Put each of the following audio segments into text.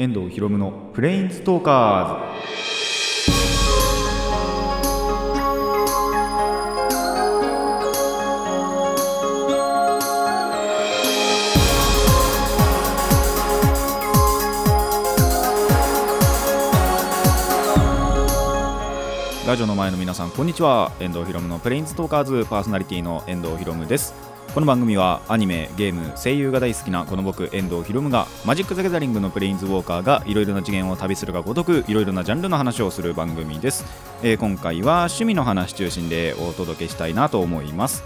遠藤博夢のプレインストーカーズ。ラジオの前の皆さんこんにちは。遠藤博夢のプレインストーカーズパーソナリティの遠藤博夢です。この番組はアニメ、ゲーム、声優が大好きなこの僕、遠藤ひろむがマジック・ザ・ギャザリングのプレインズ・ウォーカーがいろいろな次元を旅するがごとくいろいろなジャンルの話をする番組です、えー今回は趣味の話中心でお届けしたいなと思います。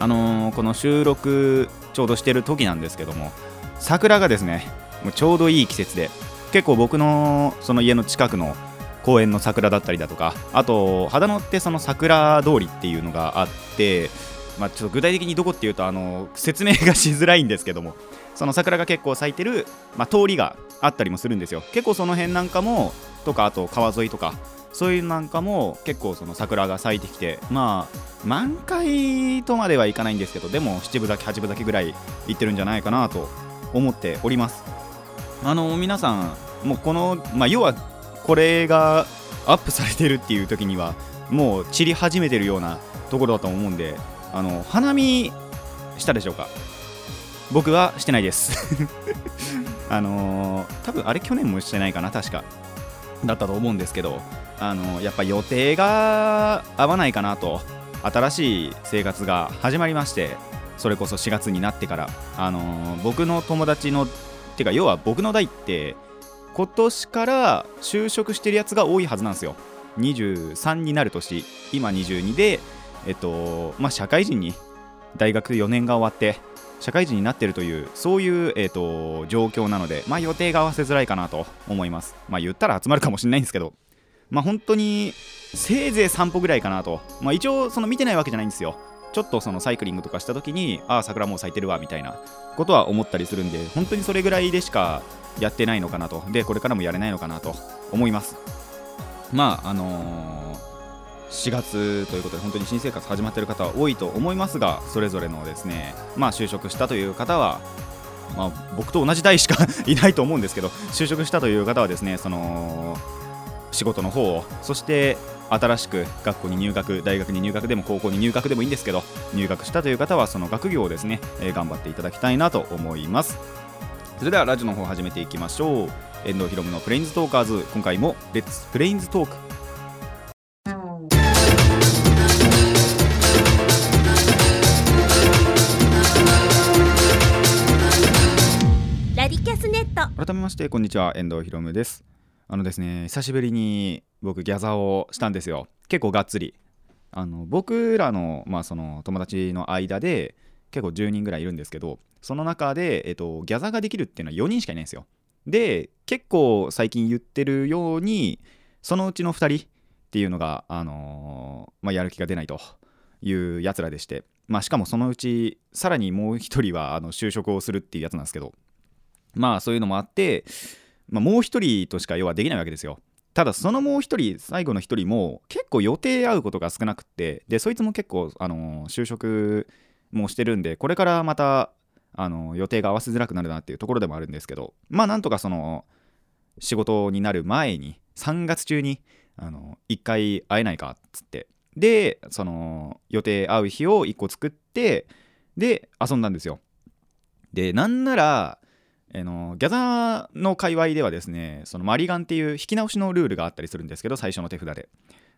あのーこの収録ちょうどしてる時なんですけども桜がですねもうちょうどいい季節で結構僕のその家の近くの公園の桜だったりだとかあと秦野ってその桜通りっていうのがあってまあ、ちょっと具体的にどこっていうとあの説明がしづらいんですけどもその桜が結構咲いてる、まあ、通りがあったりもするんですよ。結構その辺なんかもとかあと川沿いとかそういうなんかも結構その桜が咲いてきてまあ満開とまではいかないんですけどでも七分咲き八分咲きぐらいいってるんじゃないかなと思っております。あの皆さんもうこの、まあ、要はこれがアップされてるっていう時にはもう散り始めてるようなところだと思うんであの花見したでしょうか？僕はしてないです。あのー多分あれ去年もしてないかな確か。だったと思うんですけどあのーやっぱ予定が合わないかなと新しい生活が始まりましてそれこそ4月になってからあのー僕の友達のてか要は僕の代って今年から就職してるやつが多いはずなんですよ。23になる年。今22でえっとまあ、社会人に大学4年が終わって社会人になってるというそういう、えっと、状況なので、まあ、予定が合わせづらいかなと思います。まあ、言ったら集まるかもしれないんですけど、まあ、本当にせいぜい散歩ぐらいかなと、まあ、一応その見てないわけじゃないんですよ。ちょっとそのサイクリングとかした時にああ桜もう咲いてるわみたいなことは思ったりするんで本当にそれぐらいでしかやってないのかなとでこれからもやれないのかなと思いますまああのー4月ということで本当に新生活始まっている方は多いと思いますがそれぞれのですねまあ就職したという方はまあ僕と同じ代しか いないと思うんですけど就職したという方はですねその仕事の方をそして新しく学校に入学大学に入学でも高校に入学でもいいんですけど入学したという方はその学業をですね、えー頑張っていただきたいなと思います。それではラジオの方始めていきましょう。遠藤ひろむのプレインズトーカーズ今回もレッツプレインズトークましてこんにちは遠藤ひろむです。あのですね久しぶりに僕ギャザーをしたんですよ。結構がっつり。あの僕らの,、まあその友達の間で結構10人ぐらいいるんですけどその中で、えっと、ギャザーができるっていうのは4人しかいないんですよ。で結構最近言ってるようにそのうちの2人っていうのが、あのーまあ、やる気が出ないというやつらでして、まあ、しかもそのうちさらにもう1人はあの就職をするっていうやつなんですけどまあそういうのもあって、まあ、もう一人としか要はできないわけですよ。ただそのもう一人最後の一人も結構予定合うことが少なくってでそいつも結構、あのー就職もしてるんでこれからまた、あのー予定が合わせづらくなるなっていうところでもあるんですけどまあなんとかその仕事になる前に3月中に、あのー、1回会えないかっつってでその予定合う日を1個作ってで遊んだんですよ。でなんならあのギャザーの界隈ではですねそのマリガンっていう引き直しのルールがあったりするんですけど最初の手札で。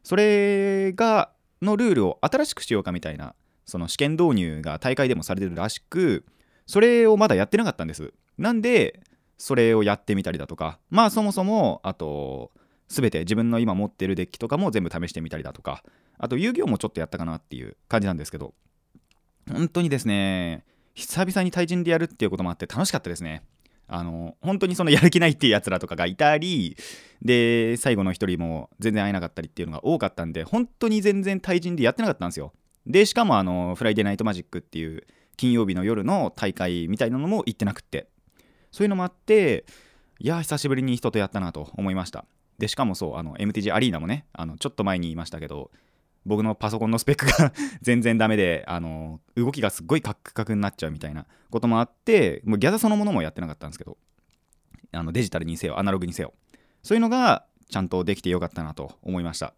それがのルールを新しくしようかみたいなその試験導入が大会でもされてるらしくそれをまだやってなかったんです。なんでそれをやってみたりだとかまあそもそもあと全て自分の今持ってるデッキとかも全部試してみたりだとかあと遊戯王もちょっとやったかなっていう感じなんですけど本当にですね久々に対人でやるっていうこともあって楽しかったですね。あの本当にそのやる気ないっていうやつらとかがいたりで最後の一人も全然会えなかったりっていうのが多かったんで本当に全然対人でやってなかったんですよ。でしかもあの Friday Night Magic っていう金曜日の夜の大会みたいなのも行ってなくって。そういうのもあっていや久しぶりに人とやったなと思いました。でしかもそうあの MTG アリーナもねあのちょっと前に言いましたけど僕のパソコンのスペックが 全然ダメであの動きがすっごいカクカクになっちゃうみたいなこともあってもうギャザそのものもやってなかったんですけどあのデジタルにせよアナログにせよ。そういうのがちゃんとできてよかったなと思いました。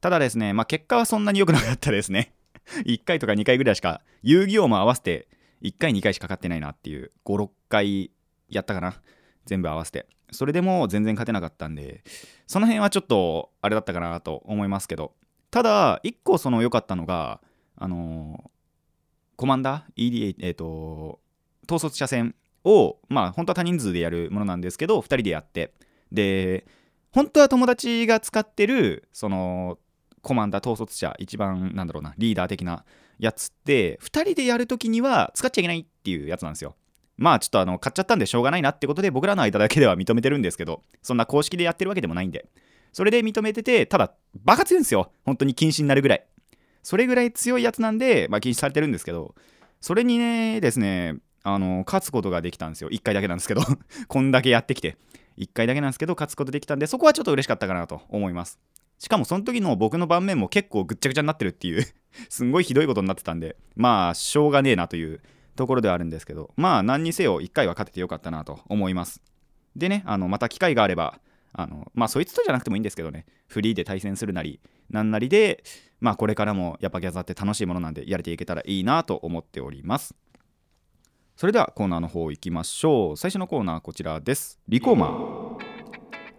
ただですね、まあ、結果はそんなに良くなかったですね。1回とか2回ぐらいしか遊戯王も合わせて1回2回しかかってないなっていう56回やったかな。全部合わせて。それでも全然勝てなかったんでその辺はちょっとあれだったかなと思いますけど。ただ1個その良かったのがあの、コマンダー？EDA えっ、ー、と統率車線をまあ本当は多人数でやるものなんですけど2人でやって。で本当は友達が使ってるそのコマンダー統率者一番なんだろうなリーダー的なやつって2人でやるときには使っちゃいけないっていうやつなんですよ。まあちょっとあの買っちゃったんでしょうがないなってことで僕らの間だけでは認めてるんですけどそんな公式でやってるわけでもないんで。それで認めててただバカ強いんですよ。本当に禁止になるぐらい。それぐらい強いやつなんで、まあ、禁止されてるんですけどそれにねですねあの勝つことができたんですよ。1回だけなんですけど。こんだけやってきて。1回だけなんですけど勝つことできたんでそこはちょっと嬉しかったかなと思います。しかもその時の僕の盤面も結構ぐっちゃぐちゃになってるっていう。すんごいひどいことになってたんで。まあしょうがねえなというところではあるんですけど。まあ何にせよ1回は勝ててよかったなと思います。でねあのまた機会があればあのまあそいつとじゃなくてもいいんですけどね。フリーで対戦するなりなんなりでまあこれからもやっぱギャザーって楽しいものなんでやれていけたらいいなと思っております。それではコーナーの方行きましょう。最初のコーナーこちらです。リコーマー。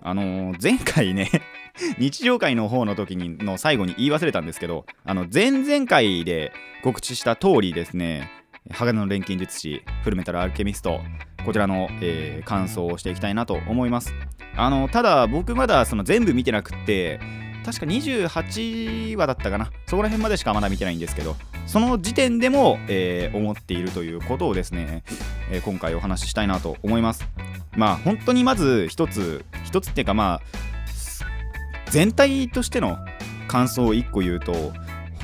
あのー、前回ね 日常会の方の時にの最後に言い忘れたんですけどあの前々回で告知した通りですね鋼の錬金術師フルメタルアルケミストこちらの、えー、感想をしていきたいなと思います。あのただ僕まだその全部見てなくって確か28話だったかな。そこら辺までしかまだ見てないんですけどその時点でも、えー、思っているということをですね、えー、今回お話ししたいなと思います。まあ本当にまず一つ一つっていうかまあ全体としての感想を1個言うと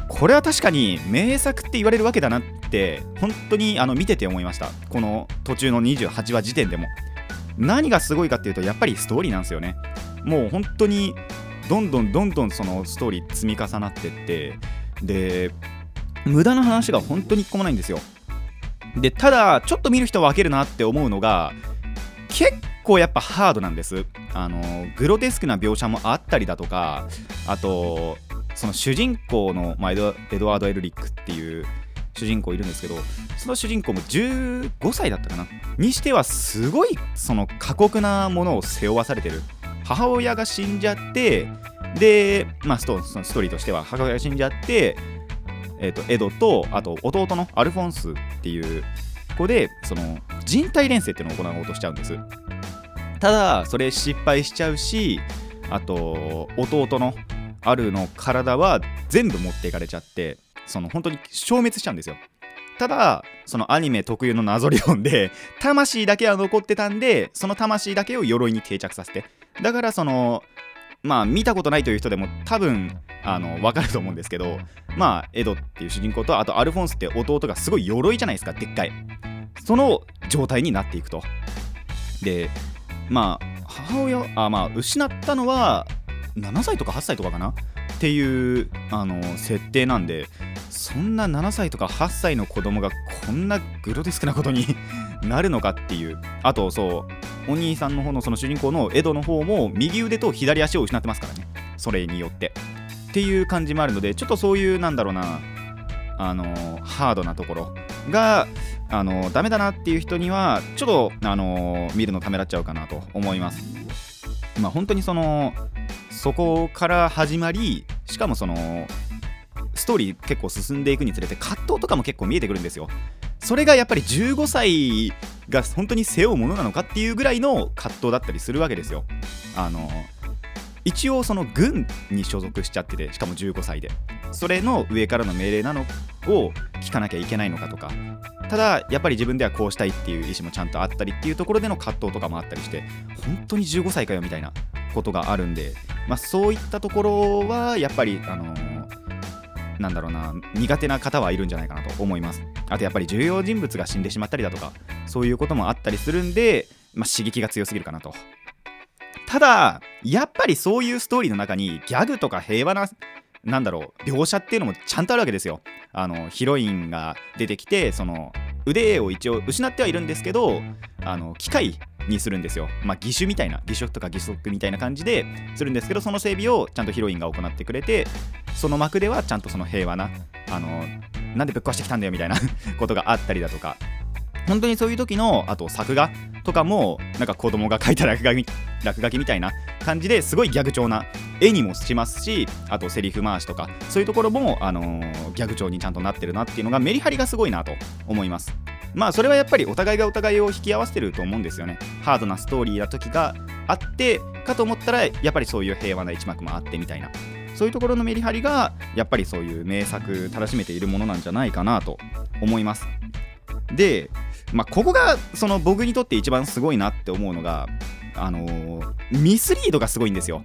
これは確かに名作って言われるわけだなって本当にあの見てて思いました。この途中の28話時点でも。何がすごいかっていうとやっぱりストーリーなんですよね。もう本当にどんどんどんどんそのストーリー積み重なってってで無駄な話が本当に1個もないんですよ。でただちょっと見る人は分けるなって思うのが結構やっぱハードなんです。あのグロテスクな描写もあったりだとかあとその主人公の、まあ、エドワード・エルリックっていう主人公いるんですけどその主人公も15歳だったかな？にしてはすごいその過酷なものを背負わされてる。母親が死んじゃってで、まあ、ストそのストーリーとしては母親が死んじゃって、えーと、エドとあと弟のアルフォンスっていう子でその人体錬成っていうのを行おうとしちゃうんです。ただそれ失敗しちゃうしあと弟のアルの体は全部持っていかれちゃってその本当に消滅しちゃうんですよ。ただそのアニメ特有の謎理論で 魂だけは残ってたんでその魂だけを鎧に定着させて。だからそのまあ見たことないという人でも多分あの分かると思うんですけどまあエドっていう主人公とあとアルフォンスって弟がすごい鎧じゃないですかでっかい。その状態になっていくと。でまあ母親あまあ失ったのは7歳とか8歳とかかな？っていうあの設定なんでそんな7歳とか8歳の子供がこんなグロテスクなことに なるのかっていう。あとそうお兄さんの方のその主人公のエドの方も右腕と左足を失ってますからね。それによって。っていう感じもあるのでちょっとそういうなんだろうなあのハードなところがあのダメだなっていう人にはちょっとあの見るのためらっちゃうかなと思います。まあ本当にそのそこから始まりしかもそのストーリー結構進んでいくにつれて葛藤とかも結構見えてくるんですよ。それがやっぱり15歳が本当に背負うものなのかっていうぐらいの葛藤だったりするわけですよ。あの一応その軍に所属しちゃっててしかも15歳で。それの上からの命令なのを聞かなきゃいけないのかとか。ただやっぱり自分ではこうしたいっていう意思もちゃんとあったりっていうところでの葛藤とかもあったりして本当に15歳かよみたいなことがあるんで、まあ、そういったところはやっぱりあのー、なんだろうな苦手な方はいるんじゃないかなと思います。あとやっぱり重要人物が死んでしまったりだとかそういうこともあったりするんで、まあ、刺激が強すぎるかなと。ただやっぱりそういうストーリーの中にギャグとか平和ななんだろう描写っていうのもちゃんとあるわけですよあのヒロインが出てきてその腕を一応失ってはいるんですけどあの機械にするんですよ。まあ、義手みたいな、義手とか義足みたいな感じでするんですけど、その整備をちゃんとヒロインが行ってくれて、その幕ではちゃんとその平和な、あの、なんでぶっ壊してきたんだよみたいな ことがあったりだとか、本当にそういう時の、あと作画とかも、なんか子供が描いた落書き落書きみたいな感じですごいギャグ調な絵にもしますし、あとセリフ回しとか、そういうところも、あのー、ギャグ調にちゃんとなってるなっていうのがメリハリがすごいなと思います。まあそれはやっぱりお互いがお互いを引き合わせてると思うんですよね。ハードなストーリーな時があってかと思ったらやっぱりそういう平和な一幕もあってみたいなそういうところのメリハリがやっぱりそういう名作たらしめているものなんじゃないかなと思います。で、まあ、ここがその僕にとって一番すごいなって思うのが、あのー、ミスリードがすごいんですよ。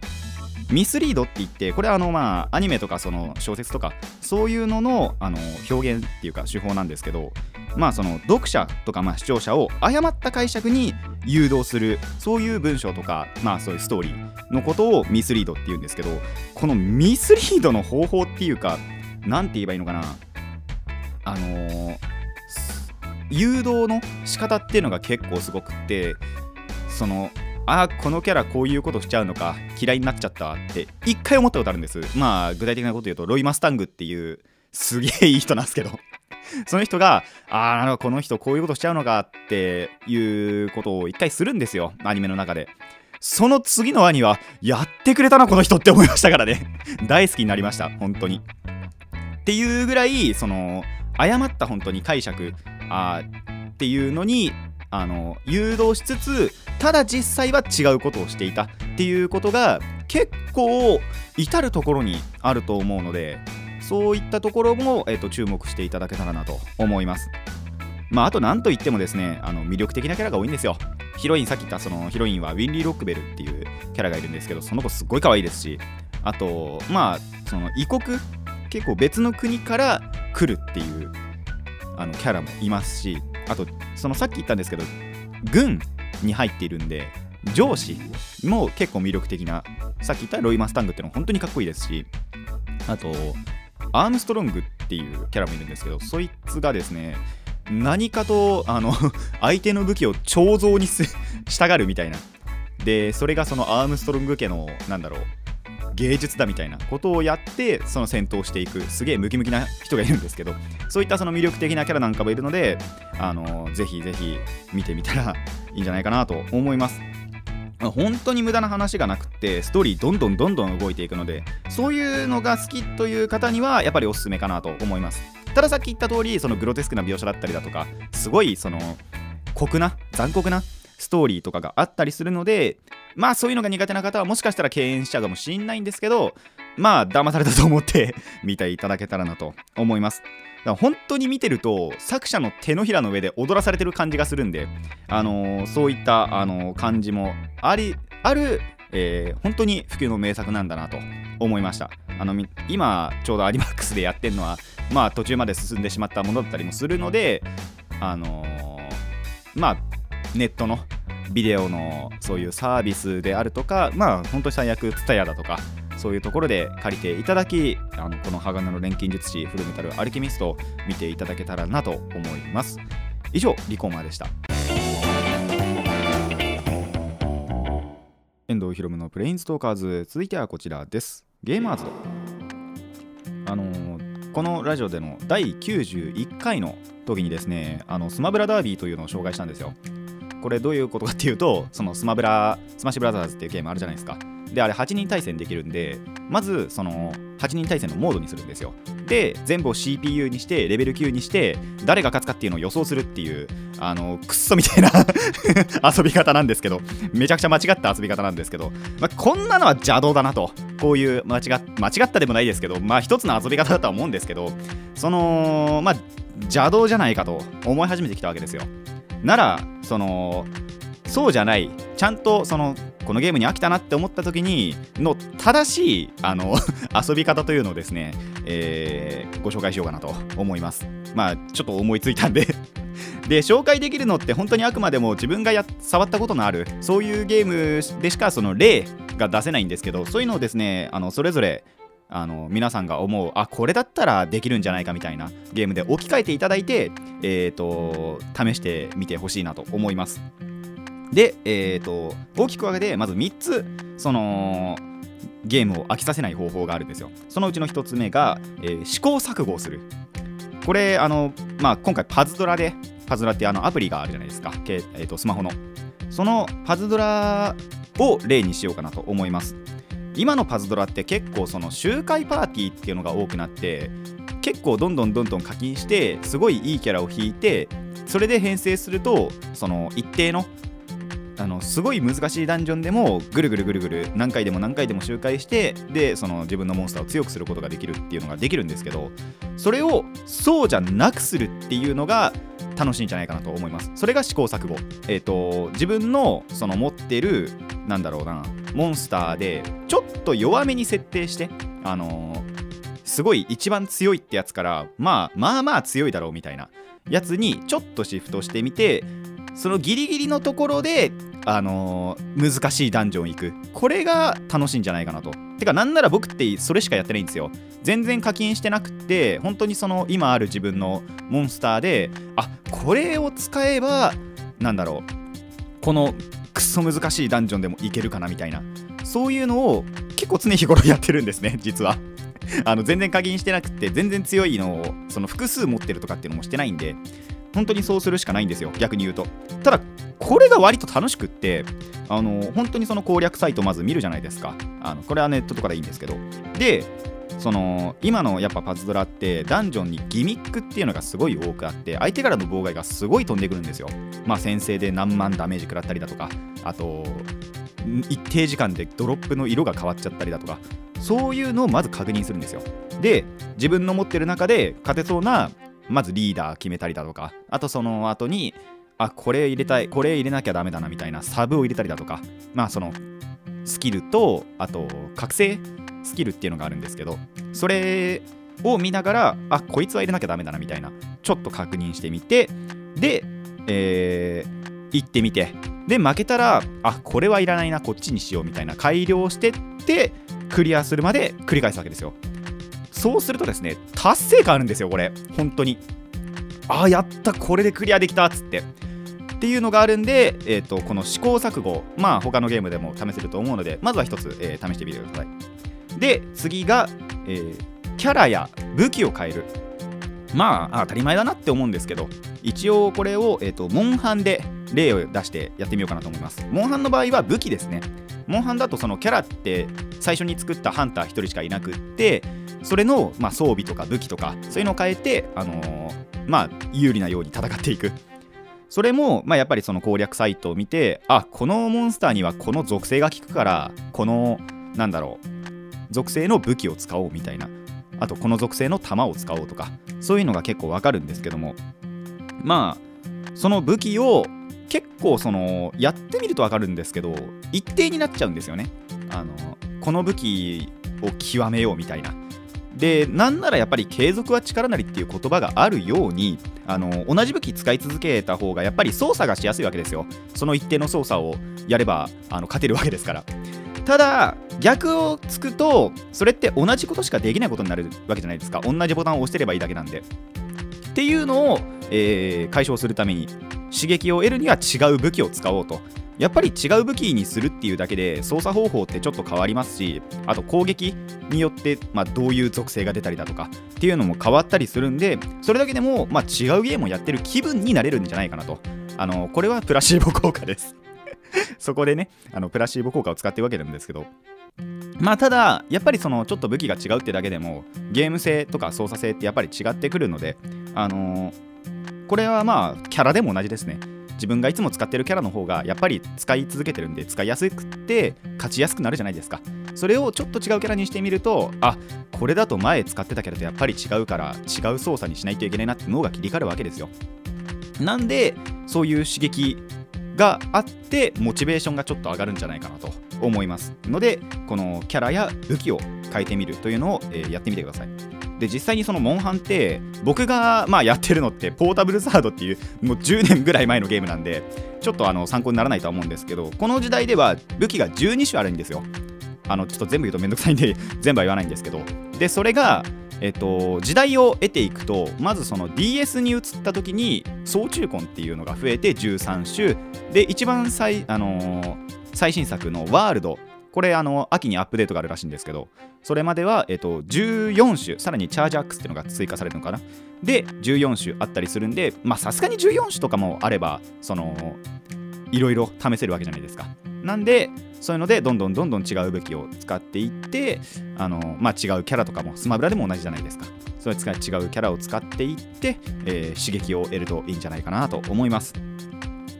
ミスリードって言ってこれはあのまあアニメとかその小説とかそういうののあの表現っていうか手法なんですけどまあその読者とかまあ視聴者を誤った解釈に誘導するそういう文章とかまあそういうストーリーのことをミスリードって言うんですけどこのミスリードの方法っていうか何て言えばいいのかなあのー、誘導の仕方っていうのが結構すごくってそのあこのキャラこういうことしちゃうのか嫌いになっちゃったって一回思ったことあるんです。まあ具体的なこと言うとロイ・マスタングっていうすげえいい人なんですけど。その人がああこの人こういうことしちゃうのかっていうことを一回するんですよアニメの中で。その次の兄はやってくれたなこの人って思いましたからね。大好きになりました本当に。っていうぐらいその誤った本当に解釈あっていうのにあの誘導しつつただ実際は違うことをしていたっていうことが結構至る所にあると思うのでそういったところも、えーと、注目していただけたらなと思います。まあ、あと何といってもですねあの魅力的なキャラが多いんですよ。ヒロイン、さっき言ったそのヒロインはウィンリー・ロックベルっていうキャラがいるんですけど、その子すっごい可愛いですし、あと、まあ、その異国、結構別の国から来るっていうあのキャラもいますし、あと、そのさっき言ったんですけど、軍に入っているんで上司も結構魅力的なさっき言ったロイ・マスタングっていうのは本当にかっこいいですしあとアームストロングっていうキャラもいるんですけどそいつがですね何かとあの 相手の武器を彫像にしたがるみたいな。でそれがそのアームストロング家のなんだろう芸術だみたいなことをやってその戦闘していくすげえムキムキな人がいるんですけど そういったその魅力的なキャラなんかもいるのであのぜひぜひ見てみたらいいんじゃないかなと思います。本当に無駄な話がなくってストーリーどんどんどんどん動いていくのでそういうのが好きという方にはやっぱりおすすめかなと思います。たださっき言った通りそのグロテスクな描写だったりだとかすごいその酷な残酷なストーリーとかがあったりするのでまあそういうのが苦手な方はもしかしたら敬遠しちゃうかもしんないんですけどまあ騙されたと思って 見ていただけたらなと思います。だから本当に見てると作者の手のひらの上で踊らされてる感じがするんで、あのー、そういった、あのー、感じもありある、えー、本当に普及の名作なんだなと思いました。あの今ちょうどアニマックスでやってるのはまあ途中まで進んでしまったものだったりもするのであのまあネットのビデオのそういうサービスであるとかまあ本当に最悪ツタヤだとかそういうところで借りていただきあのこの鋼の錬金術師フルメタルアルケミストを見ていただけたらなと思います。以上リコーマーでした。遠藤ひろむのプレインストーカーズ続いてはこちらです。ゲーマーズ。ドあのー、このラジオでの第91回の時にですねあのスマブラダービーというのを紹介したんですよ。これどういうことかっていうとそのスマブラスマッシュブラザーズっていうゲームあるじゃないですか。であれ8人対戦できるんでまずその8人対戦のモードにするんですよ。で全部を CPU にしてレベル9にして誰が勝つかっていうのを予想するっていうあのクッソみたいな 遊び方なんですけどめちゃくちゃ間違った遊び方なんですけど、まあ、こんなのは邪道だなと。こういう間違間違ったでもないですけどまあ一つの遊び方だとは思うんですけどそのまあ邪道じゃないかと思い始めてきたわけですよ。ならそのそうじゃないちゃんとそのこのゲームに飽きたなって思った時にの正しいあの 遊び方というのをですね、えー、ご紹介しようかなと思います。まあちょっと思いついたんで。で紹介できるのって本当にあくまでも自分がや触ったことのあるそういうゲームでしかその例が出せないんですけどそういうのをですねあのそれぞれあの皆さんが思うあこれだったらできるんじゃないかみたいなゲームで置き換えていただいて、えーと試してみてほしいなと思います。で、えーと、大きく分けてまず3つそのゲームを飽きさせない方法があるんですよ。そのうちの1つ目が、えー、試行錯誤をする。これあの、まあ、今回パズドラでパズドラってあのアプリがあるじゃないですか、えーとスマホの。そのパズドラを例にしようかなと思います。今のパズドラって結構その周回パーティーっていうのが多くなって結構どんどんどんどん課金してすごいいいキャラを引いてそれで編成するとその一定のあのすごい難しいダンジョンでもぐるぐるぐるぐる何回でも何回でも周回してでその自分のモンスターを強くすることができるっていうのができるんですけどそれをそうじゃなくするっていうのが楽しいんじゃないかなと思います。それが試行錯誤。えっ、ー、と自分のその持ってるなんだろうなモンスターでちょっと弱めに設定してあのー、すごい一番強いってやつからまあまあまあ強いだろうみたいなやつにちょっとシフトしてみてそのギリギリのところで、あのー、難しいダンジョン行く。これが楽しいんじゃないかなと。てかなんなら僕ってそれしかやってないんですよ。全然課金してなくって本当にその今ある自分のモンスターであこれを使えばなんだろう。このクソ難しいダンジョンでもいけるかなみたいな。そういうのを結構常日頃やってるんですね 実は。あの全然課金してなくて全然強いのをその複数持ってるとかっていうのもしてないんで本当にそうするしかないんですよ逆に言うと。ただこれが割と楽しくってあの本当にその攻略サイトまず見るじゃないですか。あのこれはネットとかでいいんですけど。でその今のやっぱパズドラってダンジョンにギミックっていうのがすごい多くあって相手からの妨害がすごい飛んでくるんですよ。まあ先制で何万ダメージ食らったりだとかあと一定時間でドロップの色が変わっちゃったりだとかそういうのをまず確認するんですよ。で自分の持ってる中で勝てそうなまずリーダー決めたりだとかあとその後にあこれ入れたいこれ入れなきゃダメだなみたいなサブを入れたりだとかまあそのスキルとあと覚醒スキルっていうのがあるんですけどそれを見ながらあこいつは入れなきゃダメだなみたいなちょっと確認してみてで、えー、行ってみてで負けたらあこれはいらないなこっちにしようみたいな改良してってクリアするまで繰り返すわけですよ。そうするとですね達成感あるんですよこれ。本当に。ああやったこれでクリアできたっつって。っていうのがあるんで、えーと、この試行錯誤まあ他のゲームでも試せると思うのでまずは一つ、えー、試してみてください。で次が、えー、キャラや武器を変える。まあ当たり前だなって思うんですけど一応これを、えーと、モンハンで例を出してやってみようかなと思います。モンハンの場合は武器ですね。モンハンだとそのキャラって最初に作ったハンター1人しかいなくってそれの、まあ、装備とか武器とかそういうのを変えて、あのー、まあ、有利なように戦っていく。それも、まあ、やっぱりその攻略サイトを見てあこのモンスターにはこの属性が効くからこのなんだろう属性の武器を使おうみたいな。あとこの属性の弾を使おうとか。そういうのが結構わかるんですけども。まあその武器を結構そのやってみるとわかるんですけど一定になっちゃうんですよね。あのこの武器を極めようみたいな。でなんならやっぱり継続は力なりっていう言葉があるようにあの同じ武器使い続けた方がやっぱり操作がしやすいわけですよ。その一定の操作をやればあの勝てるわけですから。ただ逆をつくとそれって同じことしかできないことになるわけじゃないですか。同じボタンを押してればいいだけなんで。っていうのを、えー、解消するために刺激を得るには違う武器を使おうと。やっぱり違う武器にするっていうだけで操作方法ってちょっと変わりますしあと攻撃によって、まあ、どういう属性が出たりだとかっていうのも変わったりするんでそれだけでも、まあ、違うゲームをやってる気分になれるんじゃないかなと。あのこれはプラシーボ効果です。そこでねあのプラシーボ効果を使ってるわけなんですけど。まあただやっぱりそのちょっと武器が違うってだけでもゲーム性とか操作性ってやっぱり違ってくるのであのー、これはまあキャラでも同じですね。自分がいつも使ってるキャラの方がやっぱり使い続けてるんで使いやすくて勝ちやすくなるじゃないですか。それをちょっと違うキャラにしてみるとあこれだと前使ってたキャラとやっぱり違うから違う操作にしないといけないなって脳が切り替わるわけですよ。なんでそういう刺激があってモチベーションがちょっと上がるんじゃないかなと。思いますのでこのキャラや武器を変えてみるというのを、えー、やってみてください。で実際にそのモンハンって僕がまあやってるのってポータブルサードっていうもう10年ぐらい前のゲームなんでちょっとあの参考にならないとは思うんですけどこの時代では武器が12種あるんですよ。あのちょっと全部言うとめんどくさいんで 全部は言わないんですけど。でそれがえっと、時代を得ていくとまずその DS に移った時に総中婚っていうのが増えて13種。で一番最,、あのー最新作のワールド。これあの秋にアップデートがあるらしいんですけどそれまでは、えっと、14種さらにチャージアックスっていうのが追加されるのかな？で14種あったりするんでまあさすがに14種とかもあればそのいろいろ試せるわけじゃないですか。なんでそういうのでどんどんどんどん違う武器を使っていってあの、まあ、違うキャラとかもスマブラでも同じじゃないですか。それ使い違うキャラを使っていって、えー刺激を得るといいんじゃないかなと思います。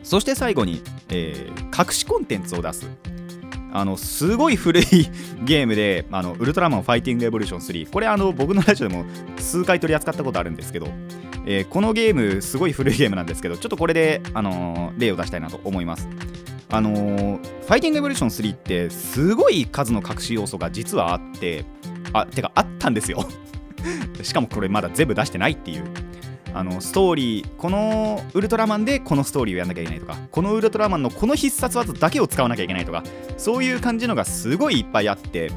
そして最後に、えー隠しコンテンツを出す。あのすごい古い ゲームであのウルトラマンファイティングエボリューション3これあの僕のラジオでも数回取り扱ったことあるんですけど、えーこのゲームすごい古いゲームなんですけどちょっとこれで、あのー例を出したいなと思います。あのーファイティングエボリューション3ってすごい数の隠し要素が実はあってあてかあったんですよ。しかもこれまだ全部出してないっていう。あのストーリーこのウルトラマンでこのストーリーをやんなきゃいけないとかこのウルトラマンのこの必殺技だけを使わなきゃいけないとかそういう感じのがすごいいっぱいあって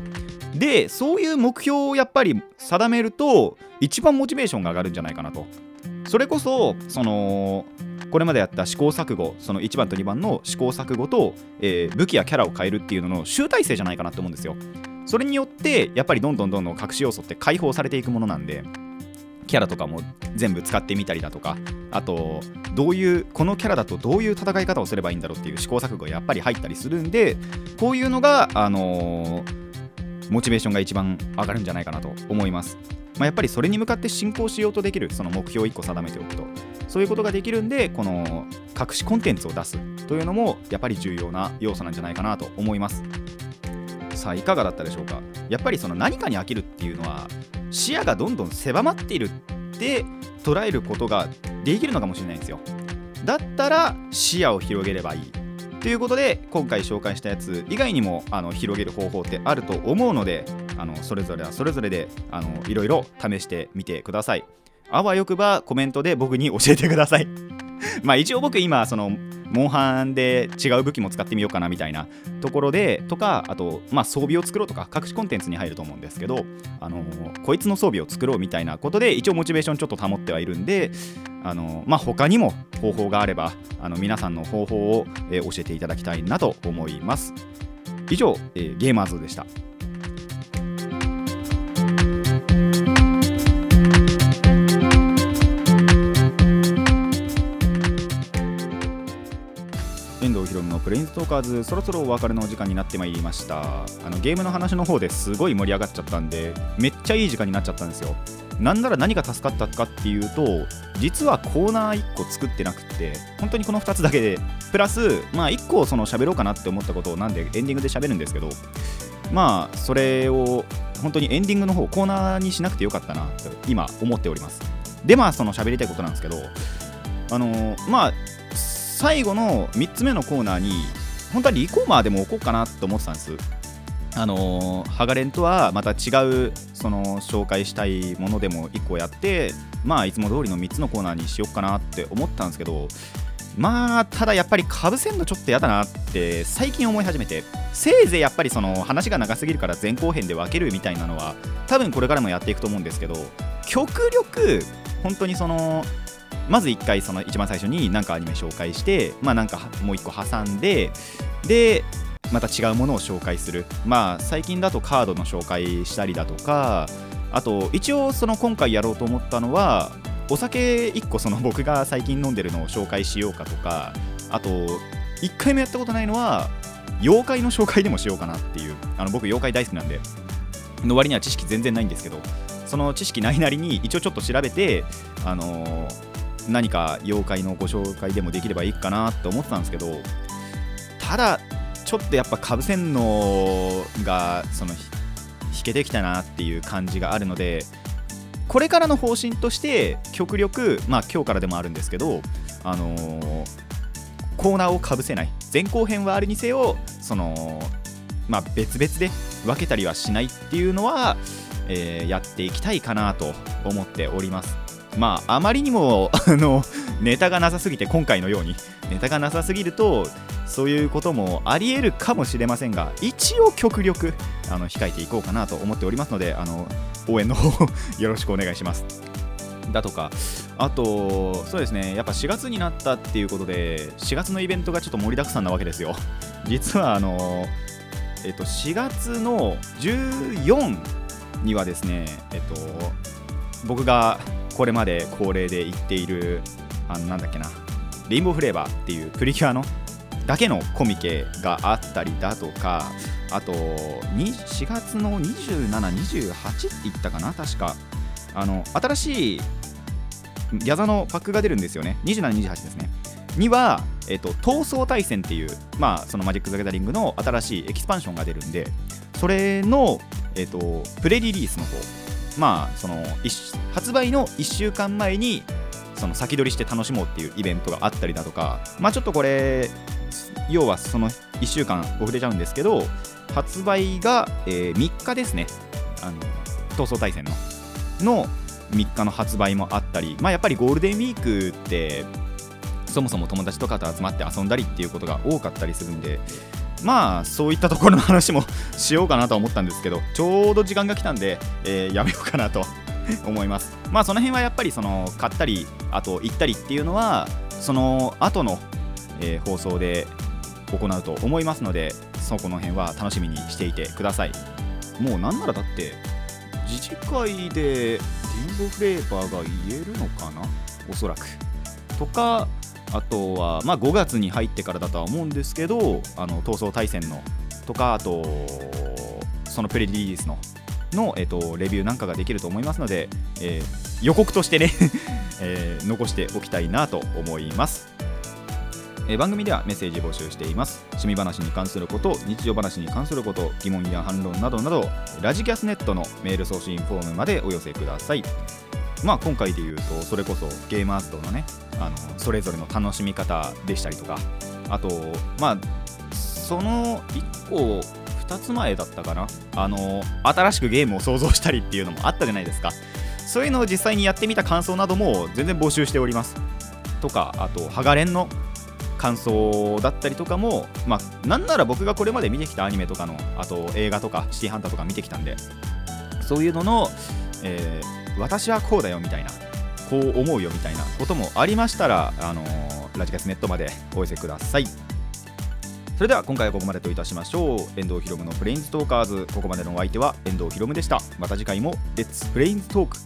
でそういう目標をやっぱり定めると一番モチベーションが上がるんじゃないかなと。それこそそのこれまでやった試行錯誤その1番と2番の試行錯誤と、えー武器やキャラを変えるっていうのの集大成じゃないかなと思うんですよ。それによってやっぱりどんどんどんどん隠し要素って解放されていくものなんでキャラとかも全部使ってみたりだとかあとどういうこのキャラだとどういう戦い方をすればいいんだろうっていう試行錯誤がやっぱり入ったりするんでこういうのがあのーモチベーションが一番上がるんじゃないかなと思います、まあ、やっぱりそれに向かって進行しようとできるその目標を1個定めておくとそういうことができるんでこの隠しコンテンツを出すというのもやっぱり重要な要素なんじゃないかなと思います。さあいかがだったでしょうか？やっぱりその何かに飽きるっていうのは視野がどんどん狭まっているって捉えることができるのかもしれないんですよ。だったら視野を広げればいい。ということで今回紹介したやつ以外にもあの広げる方法ってあると思うのであのそれぞれはそれぞれであのいろいろ試してみてください。あわよくばコメントで僕に教えてください。まあ一応僕今そのモンハンで違う武器も使ってみようかなみたいなところでとかあとまあ装備を作ろうとか隠しコンテンツに入ると思うんですけどあのこいつの装備を作ろうみたいなことで一応モチベーションちょっと保ってはいるんであのまあ他にも方法があればあの皆さんの方法を、え教えていただきたいなと思います。以上、えーゲーマーズでした。遠藤ひろのプレインズトーカーズそろそろお別れのお時間になってまいりました。あのゲームの話の方ですごい盛り上がっちゃったんでめっちゃいい時間になっちゃったんですよ。なんなら何が助かったかっていうと実はコーナー1個作ってなくって本当にこの2つだけでプラスまあ1個その喋ろうかなって思ったことをなんでエンディングで喋るんですけどまあそれを本当にエンディングの方コーナーにしなくてよかったなと今思っております。でまあその喋りたいことなんですけどあのまあ最後の3つ目のコーナーに本当はリコーマーでも置こうかなと思ってたんです。あのハガレンとはまた違うその紹介したいものでも1個やってまあいつも通りの3つのコーナーにしようかなって思ったんですけどまあただやっぱりかぶせんのちょっとやだなって最近思い始めてせいぜいやっぱりその話が長すぎるから前後編で分けるみたいなのは多分これからもやっていくと思うんですけど極力本当にそのまず1回その一番最初に何かアニメ紹介してまあなんかもう1個挟んででまた違うものを紹介する。まあ最近だとカードの紹介したりだとかあと一応その今回やろうと思ったのはお酒1個その僕が最近飲んでるのを紹介しようかとかあと1回もやったことないのは妖怪の紹介でもしようかなっていう。あの僕妖怪大好きなんでの割には知識全然ないんですけどその知識ないなりに一応ちょっと調べてあのー何か妖怪のご紹介でもできればいいかなって思ってたんですけどただちょっとやっぱかぶせんのがその引けてきたなっていう感じがあるのでこれからの方針として極力まあ今日からでもあるんですけどあのーコーナーをかぶせない。前後編はあるにせよそのまあ別々で分けたりはしないっていうのは、えーやっていきたいかなと思っております。まああまりにも あのネタがなさすぎて今回のようにネタがなさすぎるとそういうこともありえるかもしれませんが一応極力あの控えていこうかなと思っておりますのであの応援の方 よろしくお願いします。だとかあとそうですねやっぱ4月になったっていうことで4月のイベントがちょっと盛りだくさんなわけですよ。実はあのえっと4月の14にはですねえっと僕がこれまで恒例で言っているあのなんだっけなレインボーフレーバーっていうプリキュアのだけのコミケがあったりだとかあと4月の2728って言ったかな確か。あの新しいギャザのパックが出るんですよね。2728ですね。には、えっと、闘争対戦っていう、まあ、そのマジック・ザ・ギャザリングの新しいエキスパンションが出るんでそれの、えっと、プレリリースの方まあその発売の1週間前にその先取りして楽しもうっていうイベントがあったりだとかまあちょっとこれ要はその1週間遅れちゃうんですけど発売が、えー、3日ですね。あの闘争対戦のの3日の発売もあったり、まあ、やっぱりゴールデンウィークってそもそも友達とかと集まって遊んだりっていうことが多かったりするんでまあそういったところの話もしようかなと思ったんですけどちょうど時間が来たんで、えー、やめようかなと思います。まあその辺はやっぱりその買ったりあと行ったりっていうのはその後の、えー、放送で行うと思いますのでそこの辺は楽しみにしていてください。もうなんならだって自治会でリンゴフレーバーが言えるのかな？おそらく。とかあとは、まあ、5月に入ってからだとは思うんですけどあの闘争対戦のとかあとそのプレリリースのの、えーと、レビューなんかができると思いますので、えー、予告としてね えー、残しておきたいなと思います。えー、番組ではメッセージ募集しています趣味話に関すること日常話に関すること疑問や反論などなどラジキャスネットのメール送信フォームまでお寄せくださいまあ今回で言うとそれこそゲーマーズとのねあのそれぞれの楽しみ方でしたりとかあとまあその1個2つ前だったかな？あの新しくゲームを創造したりっていうのもあったじゃないですか。そういうのを実際にやってみた感想なども全然募集しております。とかあとハガレンの感想だったりとかもまあなんなら僕がこれまで見てきたアニメとかのあと映画とかシティハンターとか見てきたんでそういうのの、えー、私はこうだよみたいなこう思うよみたいなこともありましたら、あのー、ラジカスネットまでお寄せください。それでは今回はここまでといたしましょう。遠藤ひろむのプレインズトーカーズここまでのお相手は遠藤ひろむでした。また次回もレッツプレインズトーク